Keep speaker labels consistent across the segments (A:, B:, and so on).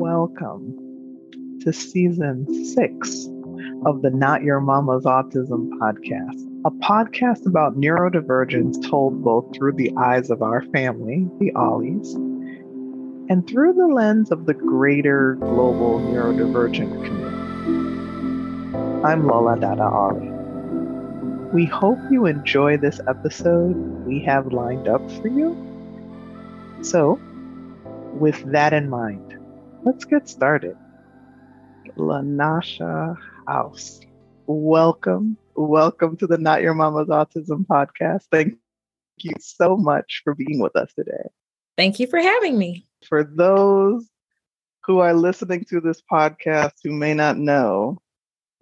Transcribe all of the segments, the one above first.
A: welcome to season six of the Not Your Mama's Autism podcast, a podcast about neurodivergence told both through the eyes of our family, the Ollies, and through the lens of the greater global neurodivergent community. I'm Lola Dada Ollie. We hope you enjoy this episode we have lined up for you. So, with that in mind, let's get started. LaNasha Houze, welcome. Welcome to the Not Your Mama's Autism podcast. Thank you so much for being with us today.
B: Thank you for having me.
A: For those who are listening to this podcast who may not know,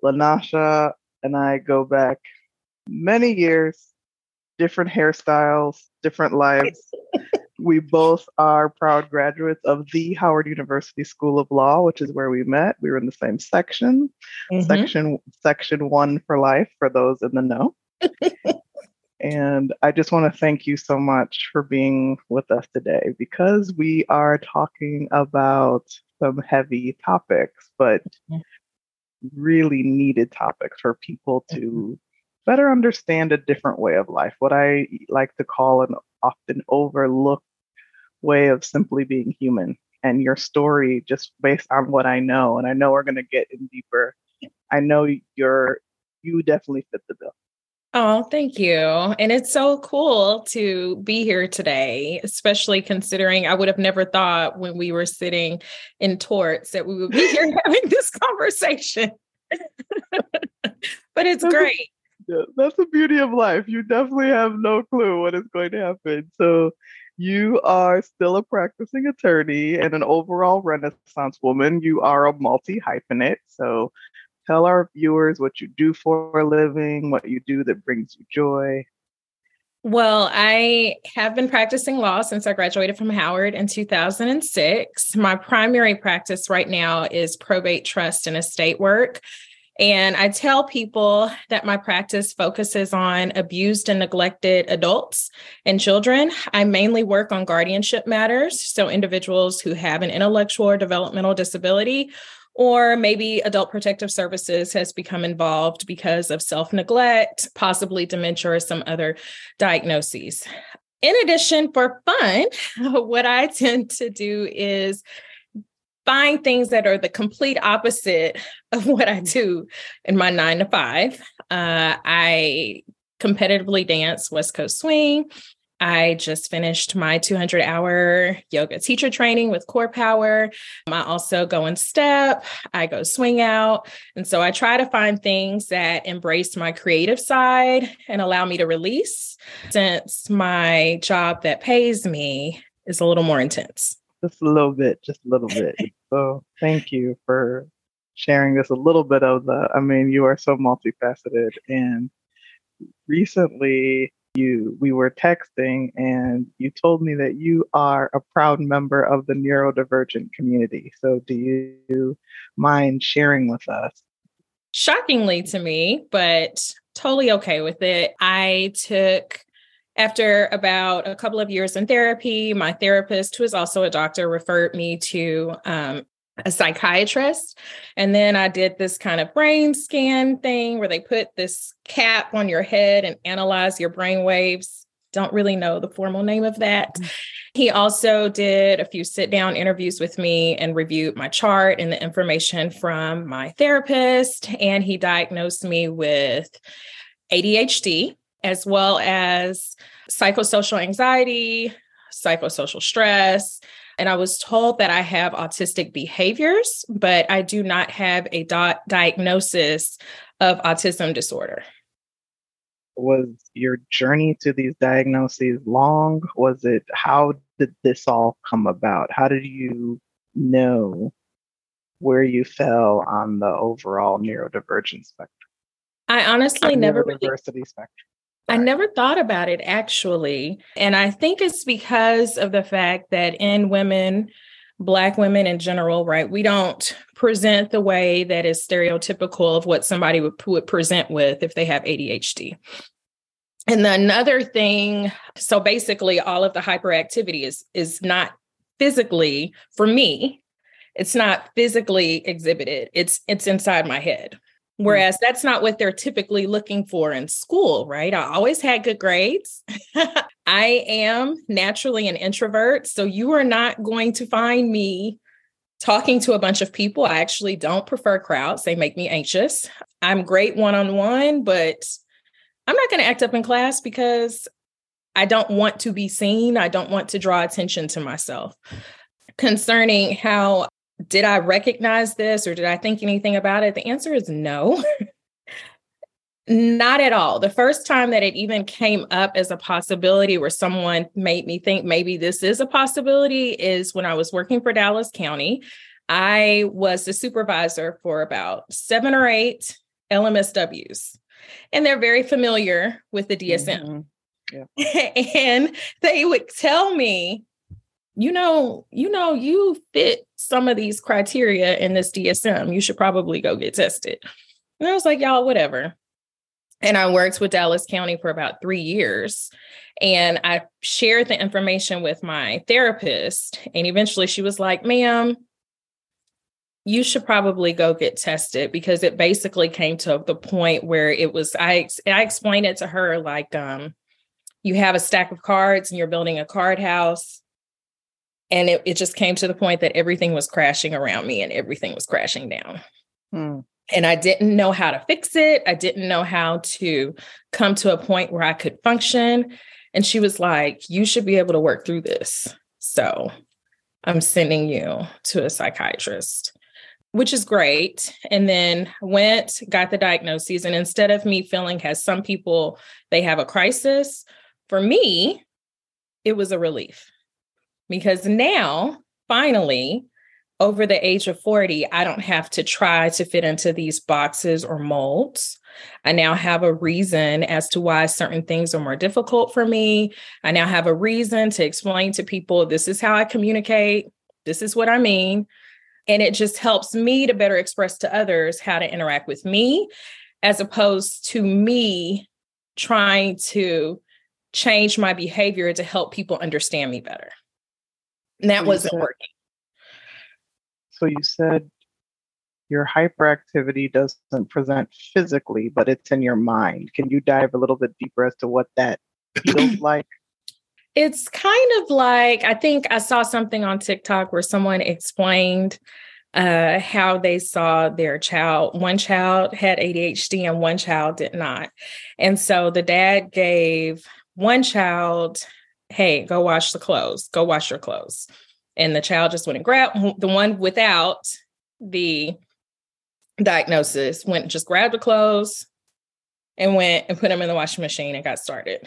A: Lanasha and I go back many years, different hairstyles, different lives. we both are proud graduates of the Howard University School of Law, which is where we met. We were in the same section, mm-hmm. section section one for life for those in the know. and I just want to thank you so much for being with us today because we are talking about some heavy topics, but mm-hmm. really needed topics for people to mm-hmm. better understand a different way of life, what I like to call an often overlooked way of simply being human. And your story, just based on what I know, and I know we're going to get in deeper. I know you're you definitely fit the bill.
B: Oh, thank you. And it's so cool to be here today, especially considering I would have never thought when we were sitting in torts that we would be here having this conversation. but it's great.
A: Yeah, that's the beauty of life. You definitely have no clue what is going to happen. So you are still a practicing attorney and an overall Renaissance woman. You are a multi hyphenate. So tell our viewers what you do for a living, what you do that brings you joy.
B: Well, I have been practicing law since I graduated from Howard in 2006. My primary practice right now is probate trust and estate work. And I tell people that my practice focuses on abused and neglected adults and children. I mainly work on guardianship matters. So, individuals who have an intellectual or developmental disability, or maybe adult protective services has become involved because of self neglect, possibly dementia, or some other diagnoses. In addition, for fun, what I tend to do is find things that are the complete opposite of what I do in my nine to five. Uh, I competitively dance West Coast Swing. I just finished my 200 hour yoga teacher training with CorePower. I also go in step, I go swing out. And so I try to find things that embrace my creative side and allow me to release since my job that pays me is a little more intense.
A: Just a little bit, just a little bit. So thank you for sharing this a little bit of the. I mean, you are so multifaceted, and recently you we were texting, and you told me that you are a proud member of the neurodivergent community. So do you mind sharing with us?
B: Shockingly to me, but totally okay with it. I took after about a couple of years in therapy, my therapist, who is also a doctor, referred me to um, a psychiatrist. And then I did this kind of brain scan thing where they put this cap on your head and analyze your brain waves. Don't really know the formal name of that. Mm. He also did a few sit down interviews with me and reviewed my chart and the information from my therapist. And he diagnosed me with ADHD, as well as psychosocial anxiety, psychosocial stress. And I was told that I have autistic behaviors, but I do not have a do- diagnosis of autism disorder.
A: Was your journey to these diagnoses long? Was it, how did this all come about? How did you know where you fell on the overall neurodivergent spectrum?
B: I honestly never
A: neurodiversity really, spectrum.
B: I never thought about it actually. And I think it's because of the fact that in women, Black women in general, right, we don't present the way that is stereotypical of what somebody would, would present with if they have ADHD. And the another thing, so basically all of the hyperactivity is is not physically for me It's not physically exhibited. It's it's inside my head. Whereas mm. that's not what they're typically looking for in school, right? I always had good grades. I am naturally an introvert. So you are not going to find me talking to a bunch of people. I actually don't prefer crowds, they make me anxious. I'm great one on one, but I'm not going to act up in class because I don't want to be seen. I don't want to draw attention to myself. Concerning how did I recognize this or did I think anything about it? The answer is no. Not at all. The first time that it even came up as a possibility where someone made me think maybe this is a possibility is when I was working for Dallas County. I was the supervisor for about seven or eight LMSWs, and they're very familiar with the DSM. Mm-hmm. Yeah. and they would tell me, you know, you know, you fit some of these criteria in this DSM. You should probably go get tested. And I was like, y'all, whatever. And I worked with Dallas County for about three years. And I shared the information with my therapist. And eventually she was like, ma'am, you should probably go get tested because it basically came to the point where it was I I explained it to her like um you have a stack of cards and you're building a card house and it, it just came to the point that everything was crashing around me and everything was crashing down. Hmm. And I didn't know how to fix it. I didn't know how to come to a point where I could function. And she was like, You should be able to work through this. So I'm sending you to a psychiatrist, which is great. And then went, got the diagnosis. And instead of me feeling as some people, they have a crisis, for me, it was a relief because now, finally, over the age of 40, I don't have to try to fit into these boxes or molds. I now have a reason as to why certain things are more difficult for me. I now have a reason to explain to people this is how I communicate, this is what I mean. And it just helps me to better express to others how to interact with me, as opposed to me trying to change my behavior to help people understand me better. And that wasn't working.
A: So you said your hyperactivity doesn't present physically, but it's in your mind. Can you dive a little bit deeper as to what that feels like?
B: It's kind of like I think I saw something on TikTok where someone explained uh, how they saw their child. One child had ADHD and one child did not. And so the dad gave one child, hey, go wash the clothes, go wash your clothes. And the child just went and grabbed the one without the diagnosis went just grabbed the clothes and went and put them in the washing machine and got started.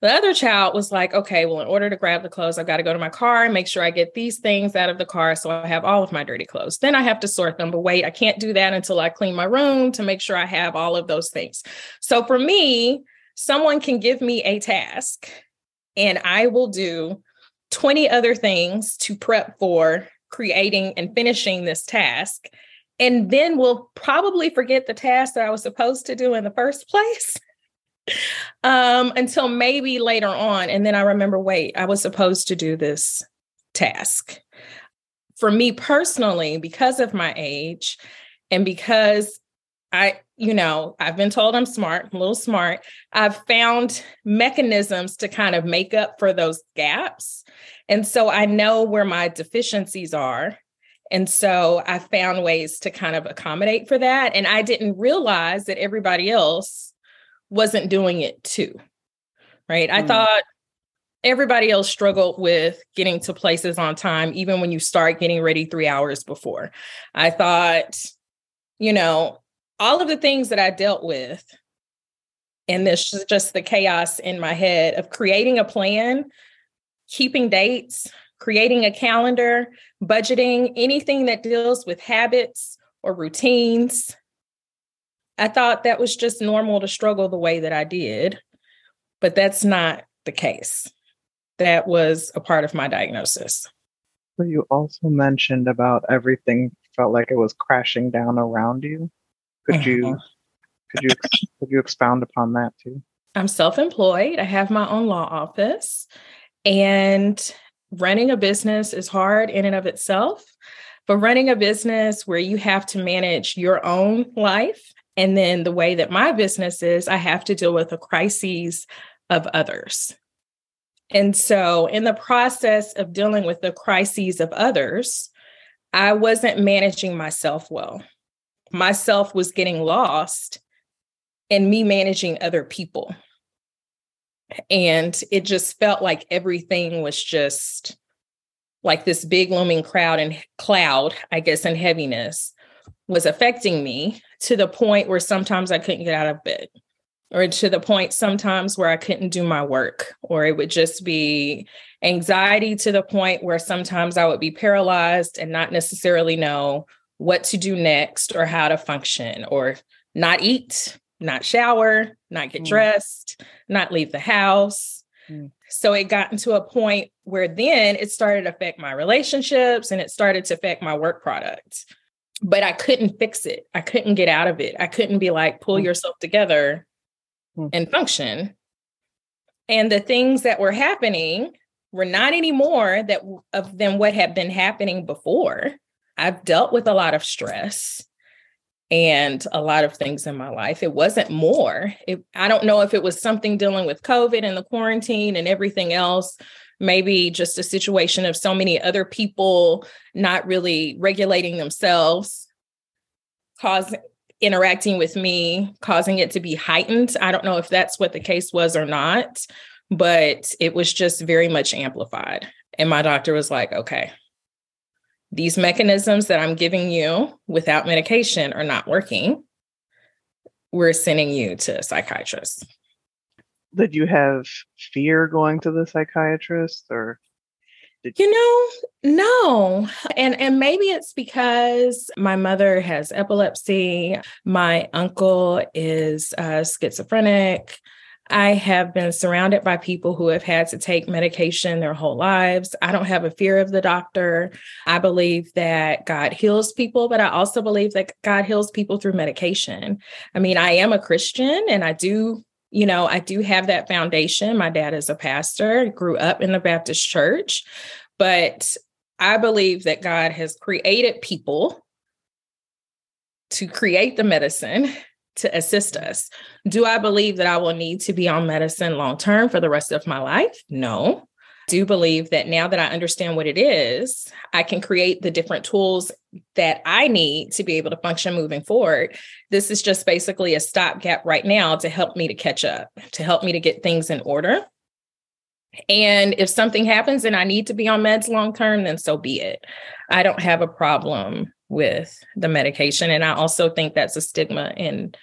B: The other child was like okay well in order to grab the clothes i've got to go to my car and make sure i get these things out of the car so i have all of my dirty clothes. Then i have to sort them but wait i can't do that until i clean my room to make sure i have all of those things. So for me someone can give me a task and i will do 20 other things to prep for creating and finishing this task. And then we'll probably forget the task that I was supposed to do in the first place um, until maybe later on. And then I remember wait, I was supposed to do this task. For me personally, because of my age and because I, you know, I've been told I'm smart, I'm a little smart. I've found mechanisms to kind of make up for those gaps. And so I know where my deficiencies are. And so I found ways to kind of accommodate for that. And I didn't realize that everybody else wasn't doing it too. Right. Mm. I thought everybody else struggled with getting to places on time, even when you start getting ready three hours before. I thought, you know, all of the things that I dealt with, and this is just the chaos in my head of creating a plan, keeping dates, creating a calendar, budgeting, anything that deals with habits or routines. I thought that was just normal to struggle the way that I did, but that's not the case. That was a part of my diagnosis.
A: So you also mentioned about everything felt like it was crashing down around you. Could you could you could you expound upon that too?
B: I'm self-employed. I have my own law office and running a business is hard in and of itself. But running a business where you have to manage your own life, and then the way that my business is, I have to deal with the crises of others. And so, in the process of dealing with the crises of others, I wasn't managing myself well. Myself was getting lost in me managing other people. And it just felt like everything was just like this big looming crowd and cloud, I guess, and heaviness was affecting me to the point where sometimes I couldn't get out of bed, or to the point sometimes where I couldn't do my work, or it would just be anxiety to the point where sometimes I would be paralyzed and not necessarily know what to do next or how to function, or not eat, not shower, not get mm. dressed, not leave the house. Mm. So it got into a point where then it started to affect my relationships and it started to affect my work product. But I couldn't fix it. I couldn't get out of it. I couldn't be like, pull mm. yourself together mm. and function. And the things that were happening were not anymore that of than what had been happening before. I've dealt with a lot of stress and a lot of things in my life. It wasn't more. It, I don't know if it was something dealing with COVID and the quarantine and everything else. Maybe just a situation of so many other people not really regulating themselves, causing interacting with me, causing it to be heightened. I don't know if that's what the case was or not, but it was just very much amplified. And my doctor was like, okay, these mechanisms that I'm giving you without medication are not working. We're sending you to a psychiatrist.
A: Did you have fear going to the psychiatrist or?
B: Did you know, no. And and maybe it's because my mother has epilepsy, my uncle is uh, schizophrenic. I have been surrounded by people who have had to take medication their whole lives. I don't have a fear of the doctor. I believe that God heals people, but I also believe that God heals people through medication. I mean, I am a Christian and I do you know, I do have that foundation. My dad is a pastor, grew up in the Baptist church, but I believe that God has created people to create the medicine to assist us. Do I believe that I will need to be on medicine long term for the rest of my life? No. Do believe that now that I understand what it is, I can create the different tools that I need to be able to function moving forward. This is just basically a stopgap right now to help me to catch up, to help me to get things in order. And if something happens and I need to be on meds long term, then so be it. I don't have a problem with the medication. And I also think that's a stigma in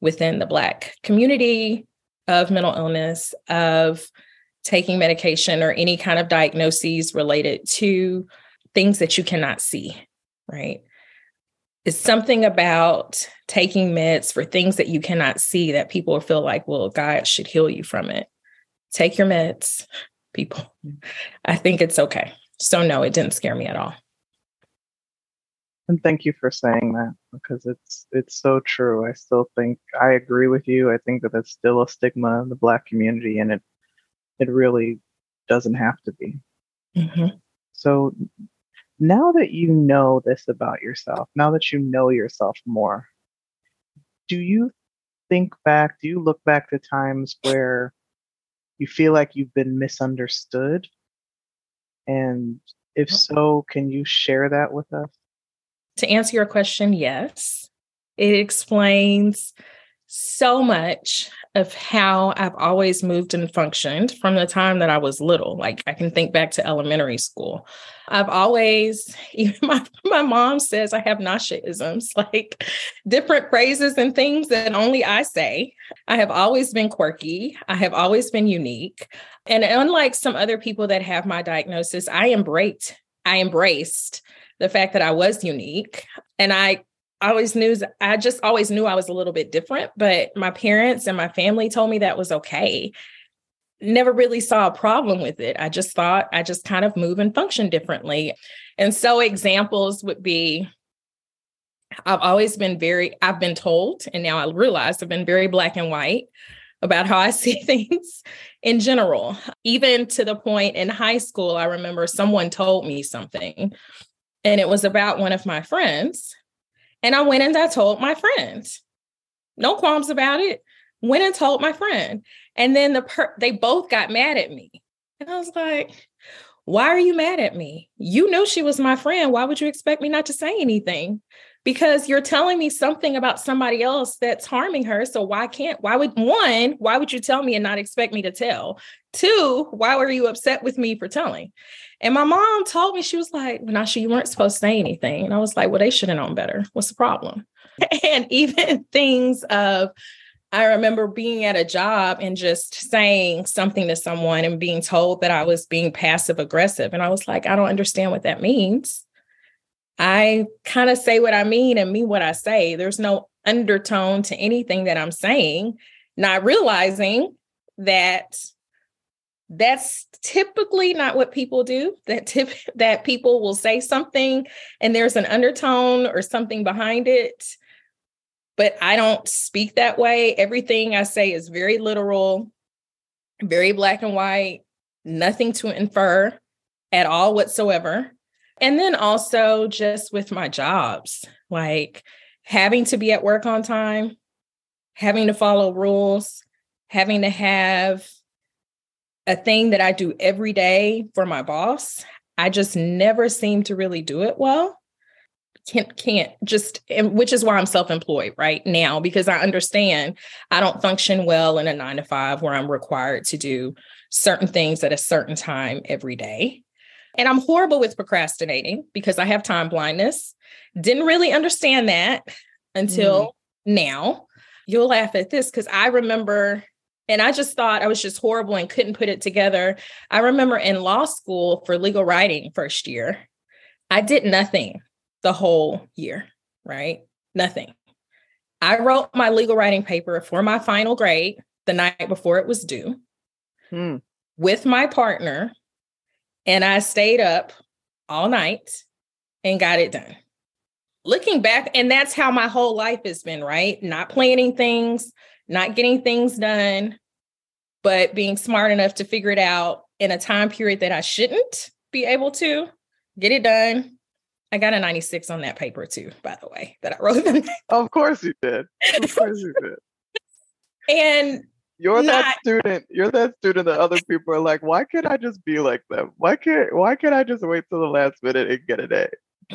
B: within the Black community of mental illness, of taking medication or any kind of diagnoses related to things that you cannot see, right? It's something about taking meds for things that you cannot see that people feel like, well, God should heal you from it. Take your meds, people. I think it's okay. So, no, it didn't scare me at all.
A: And thank you for saying that because it's it's so true. I still think I agree with you. I think that that's still a stigma in the Black community, and it it really doesn't have to be. Mm-hmm. So now that you know this about yourself, now that you know yourself more, do you think back? Do you look back to times where you feel like you've been misunderstood? And if so, can you share that with us?
B: To answer your question, yes. It explains so much of how I've always moved and functioned from the time that I was little. Like I can think back to elementary school. I've always, even my, my mom says I have Nashaisms, like different phrases and things that only I say. I have always been quirky. I have always been unique. And unlike some other people that have my diagnosis, I embraced, I embraced the fact that I was unique. And I always knew, I just always knew I was a little bit different, but my parents and my family told me that was okay. Never really saw a problem with it. I just thought I just kind of move and function differently. And so examples would be I've always been very, I've been told, and now I realize I've been very black and white about how I see things in general. Even to the point in high school, I remember someone told me something and it was about one of my friends. And I went and I told my friend. No qualms about it. Went and told my friend. And then the per- they both got mad at me. And I was like, why are you mad at me? You knew she was my friend. Why would you expect me not to say anything? Because you're telling me something about somebody else that's harming her. So why can't, why would one, why would you tell me and not expect me to tell? Two, why were you upset with me for telling? And my mom told me, she was like, Nasha, you weren't supposed to say anything. And I was like, well, they should have known better. What's the problem? and even things of, I remember being at a job and just saying something to someone and being told that I was being passive aggressive. And I was like, I don't understand what that means. I kind of say what I mean and mean what I say. There's no undertone to anything that I'm saying, not realizing that that's typically not what people do that tip that people will say something and there's an undertone or something behind it but I don't speak that way. Everything I say is very literal, very black and white, nothing to infer at all whatsoever. And then also just with my jobs, like having to be at work on time, having to follow rules, having to have a thing that I do every day for my boss. I just never seem to really do it well can't can't just and which is why I'm self-employed right now because I understand I don't function well in a 9 to 5 where I'm required to do certain things at a certain time every day. And I'm horrible with procrastinating because I have time blindness. Didn't really understand that until mm. now. You'll laugh at this because I remember, and I just thought I was just horrible and couldn't put it together. I remember in law school for legal writing first year, I did nothing the whole year, right? Nothing. I wrote my legal writing paper for my final grade the night before it was due hmm. with my partner. And I stayed up all night and got it done. Looking back, and that's how my whole life has been, right? Not planning things, not getting things done, but being smart enough to figure it out in a time period that I shouldn't be able to get it done I got a 96 on that paper too, by the way, that I wrote.
A: of course you did. Of course you did.
B: and
A: you're not, that student. You're that student that other people are like, why can't I just be like them? Why can't why can't I just wait till the last minute and get an A?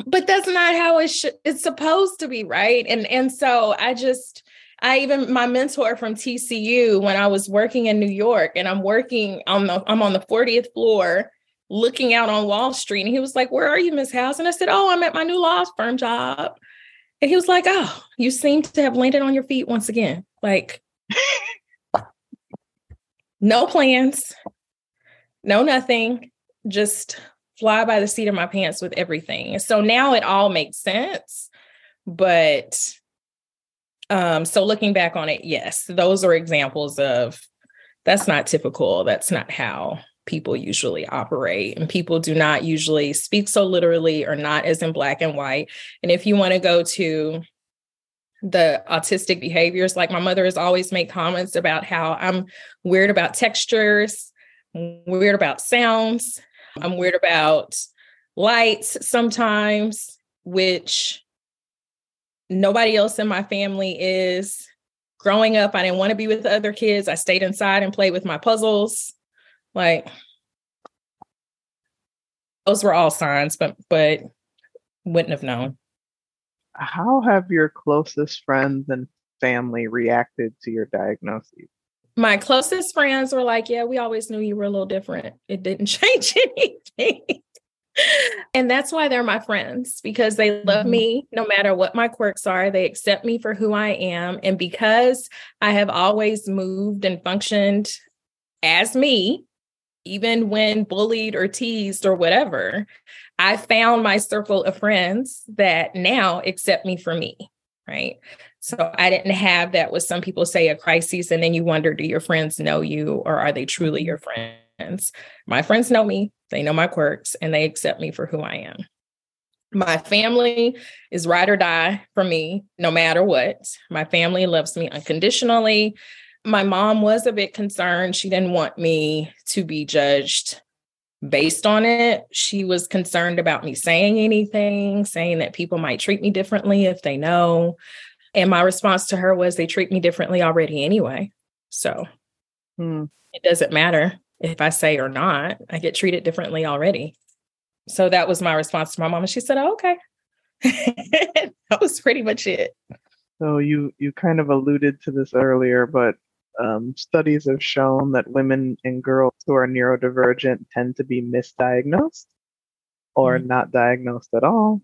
B: But that's not how it should it's supposed to be, right? And and so I just I even my mentor from TCU when I was working in New York and I'm working on the I'm on the 40th floor looking out on Wall Street. And he was like, Where are you, Miss Houze? And I said, Oh, I'm at my new law firm job. And he was like, Oh, you seem to have landed on your feet once again. Like, no plans, no nothing, just fly by the seat of my pants with everything. So now it all makes sense. But um, so looking back on it, yes, those are examples of that's not typical. That's not how people usually operate and people do not usually speak so literally or not as in black and white and if you want to go to the autistic behaviors like my mother has always made comments about how i'm weird about textures weird about sounds i'm weird about lights sometimes which nobody else in my family is growing up i didn't want to be with other kids i stayed inside and played with my puzzles like those were all signs, but but wouldn't have known.
A: How have your closest friends and family reacted to your diagnosis?
B: My closest friends were like, Yeah, we always knew you were a little different. It didn't change anything. And that's why they're my friends because they love mm-hmm. me no matter what my quirks are. They accept me for who I am. And because I have always moved and functioned as me, even when bullied or teased or whatever, I found my circle of friends that now accept me for me. Right. So I didn't have that what some people say a crisis. And then you wonder, do your friends know you or are they truly your friends? My friends know me, they know my quirks, and they accept me for who I am. My family is ride or die for me, no matter what. My family loves me unconditionally my mom was a bit concerned. She didn't want me to be judged based on it. She was concerned about me saying anything, saying that people might treat me differently if they know. And my response to her was, they treat me differently already anyway. So hmm. it doesn't matter if I say or not, I get treated differently already. So that was my response to my mom. And she said, oh, okay. that was pretty much it.
A: So you you kind of alluded to this earlier, but um, studies have shown that women and girls who are neurodivergent tend to be misdiagnosed or mm-hmm. not diagnosed at all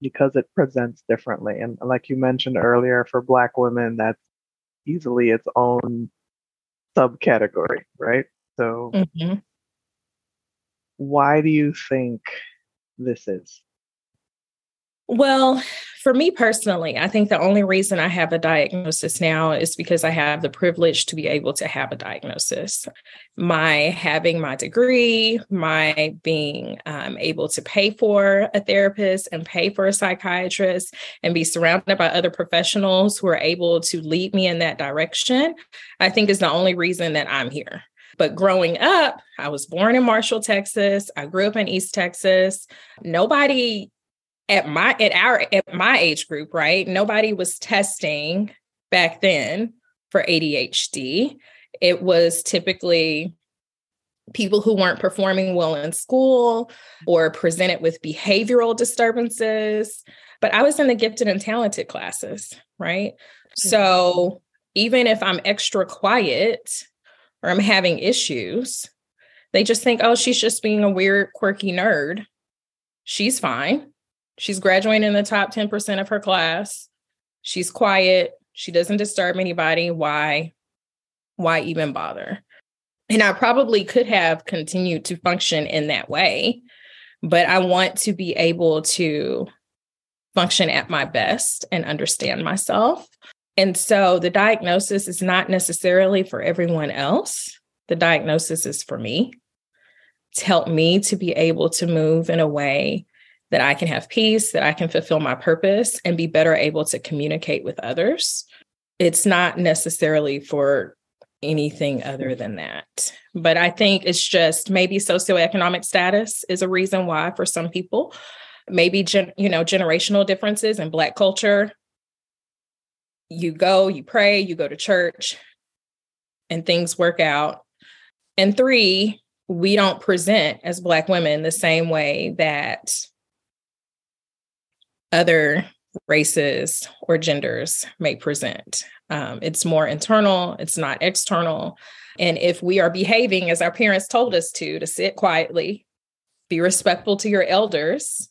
A: because it presents differently. And like you mentioned earlier, for Black women, that's easily its own subcategory, right? So, mm-hmm. why do you think this is?
B: Well, for me personally, I think the only reason I have a diagnosis now is because I have the privilege to be able to have a diagnosis. My having my degree, my being um, able to pay for a therapist and pay for a psychiatrist and be surrounded by other professionals who are able to lead me in that direction, I think is the only reason that I'm here. But growing up, I was born in Marshall, Texas. I grew up in East Texas. Nobody at my at our at my age group, right? Nobody was testing back then for ADHD. It was typically people who weren't performing well in school or presented with behavioral disturbances. But I was in the gifted and talented classes, right? Mm-hmm. So even if I'm extra quiet or I'm having issues, they just think, oh, she's just being a weird, quirky nerd. She's fine. She's graduating in the top 10% of her class. She's quiet. She doesn't disturb anybody. Why? Why even bother? And I probably could have continued to function in that way, but I want to be able to function at my best and understand myself. And so the diagnosis is not necessarily for everyone else. The diagnosis is for me to help me to be able to move in a way that I can have peace, that I can fulfill my purpose and be better able to communicate with others. It's not necessarily for anything other than that. But I think it's just maybe socioeconomic status is a reason why for some people, maybe gen, you know, generational differences in black culture. You go, you pray, you go to church, and things work out. And three, we don't present as black women the same way that other races or genders may present. Um, it's more internal, it's not external. And if we are behaving as our parents told us to, to sit quietly, be respectful to your elders,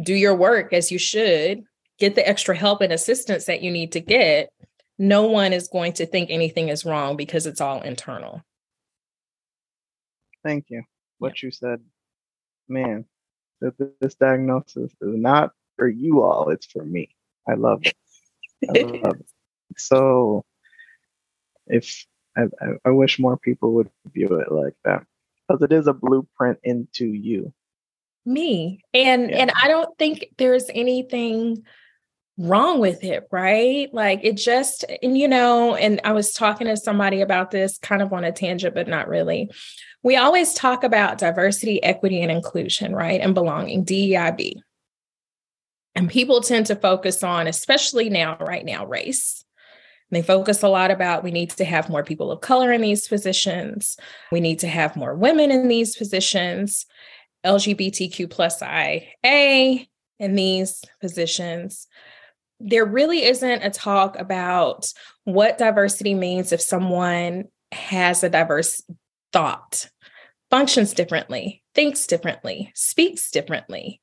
B: do your work as you should, get the extra help and assistance that you need to get, no one is going to think anything is wrong because it's all internal.
A: Thank you. What yeah. you said, man, that this diagnosis is not for you all, it's for me. I love it. I love it. So if I, I wish more people would view it like that because it is a blueprint into you
B: me and yeah. and i don't think there's anything wrong with it right like it just and you know and i was talking to somebody about this kind of on a tangent but not really we always talk about diversity equity and inclusion right and belonging deib and people tend to focus on, especially now, right now, race. They focus a lot about we need to have more people of color in these positions. We need to have more women in these positions, LGBTQ plus IA in these positions. There really isn't a talk about what diversity means if someone has a diverse thought, functions differently, thinks differently, speaks differently.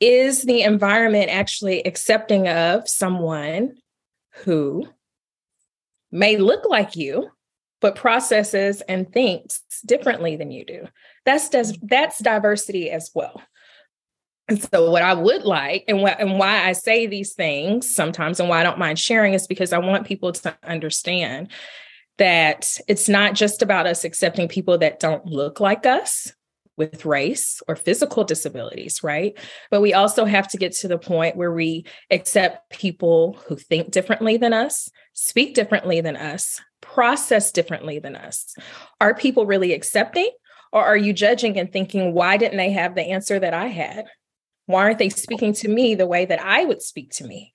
B: Is the environment actually accepting of someone who may look like you but processes and thinks differently than you do? That's that's mm-hmm. diversity as well and so what i would like and, what, and why i say these things sometimes and why i don't mind sharing is because i want people to understand that it's not just about us accepting people that don't look like us with race or physical disabilities, right? But we also have to get to the point where we accept people who think differently than us, speak differently than us, process differently than us. Are people really accepting? Or are you judging and thinking, why didn't they have the answer that I had? Why aren't they speaking to me the way that I would speak to me?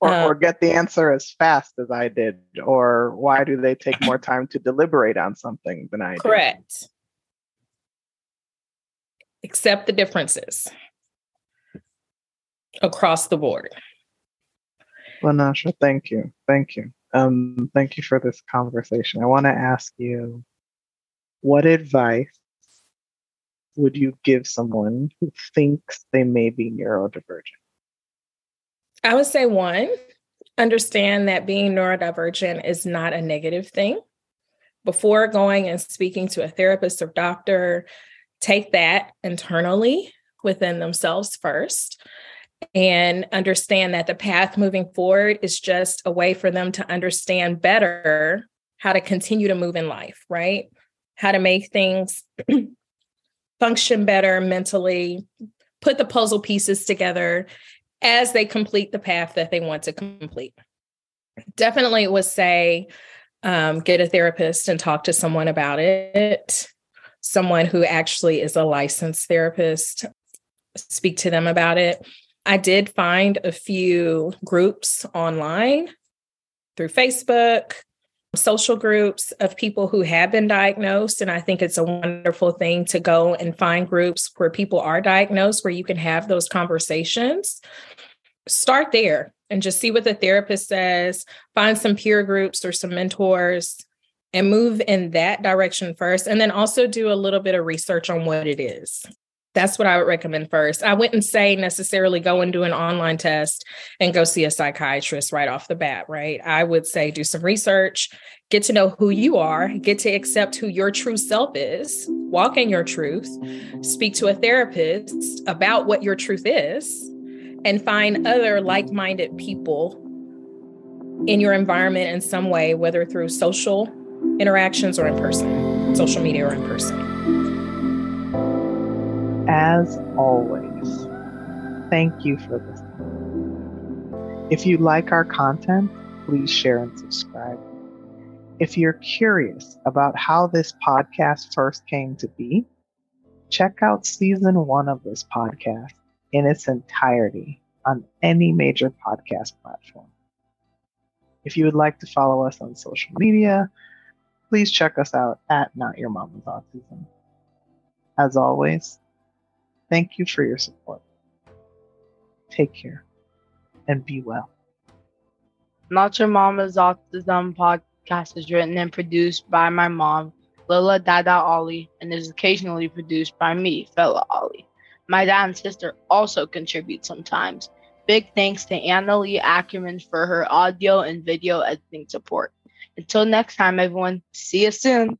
A: Or, um, or get the answer as fast as I did? Or why do they take more time to deliberate on something than I
B: correct. did? Correct. Accept the differences across the board.
A: LaNasha, thank you. Thank you. Um, thank you for this conversation. I want to ask you what advice would you give someone who thinks they may be neurodivergent?
B: I would say one, understand that being neurodivergent is not a negative thing. Before going and speaking to a therapist or doctor, take that internally within themselves first and understand that the path moving forward is just a way for them to understand better how to continue to move in life, right? How to make things function better mentally, put the puzzle pieces together as they complete the path that they want to complete. Definitely would say um, get a therapist and talk to someone about it, someone who actually is a licensed therapist, speak to them about it. I did find a few groups online through Facebook, social groups of people who have been diagnosed. And I think it's a wonderful thing to go and find groups where people are diagnosed, where you can have those conversations. Start there and just see what the therapist says, find some peer groups or some mentors. And move in that direction first. And then also do a little bit of research on what it is. That's what I would recommend first. I wouldn't say necessarily go and do an online test and go see a psychiatrist right off the bat, right? I would say do some research, get to know who you are, get to accept who your true self is, walk in your truth, speak to a therapist about what your truth is, and find other like minded people in your environment in some way, whether through social interactions or in person, social media or in person
A: as always, thank you for this. If you like our content, please share and subscribe. If you're curious about how this podcast first came to be, check out season one of this podcast in its entirety on any major podcast platform. If you would like to follow us on social media, please check us out at Not Your Mama's Autism. As always, Thank you for your support. Take care and be well.
C: Not Your Mama's Autism podcast is written and produced by my mom, Lila Dada Ollie, and is occasionally produced by me, Fella Ollie. My dad and sister also contribute sometimes. Big thanks to Anna Lee Ackerman for her audio and video editing support. Until next time, everyone, see you soon.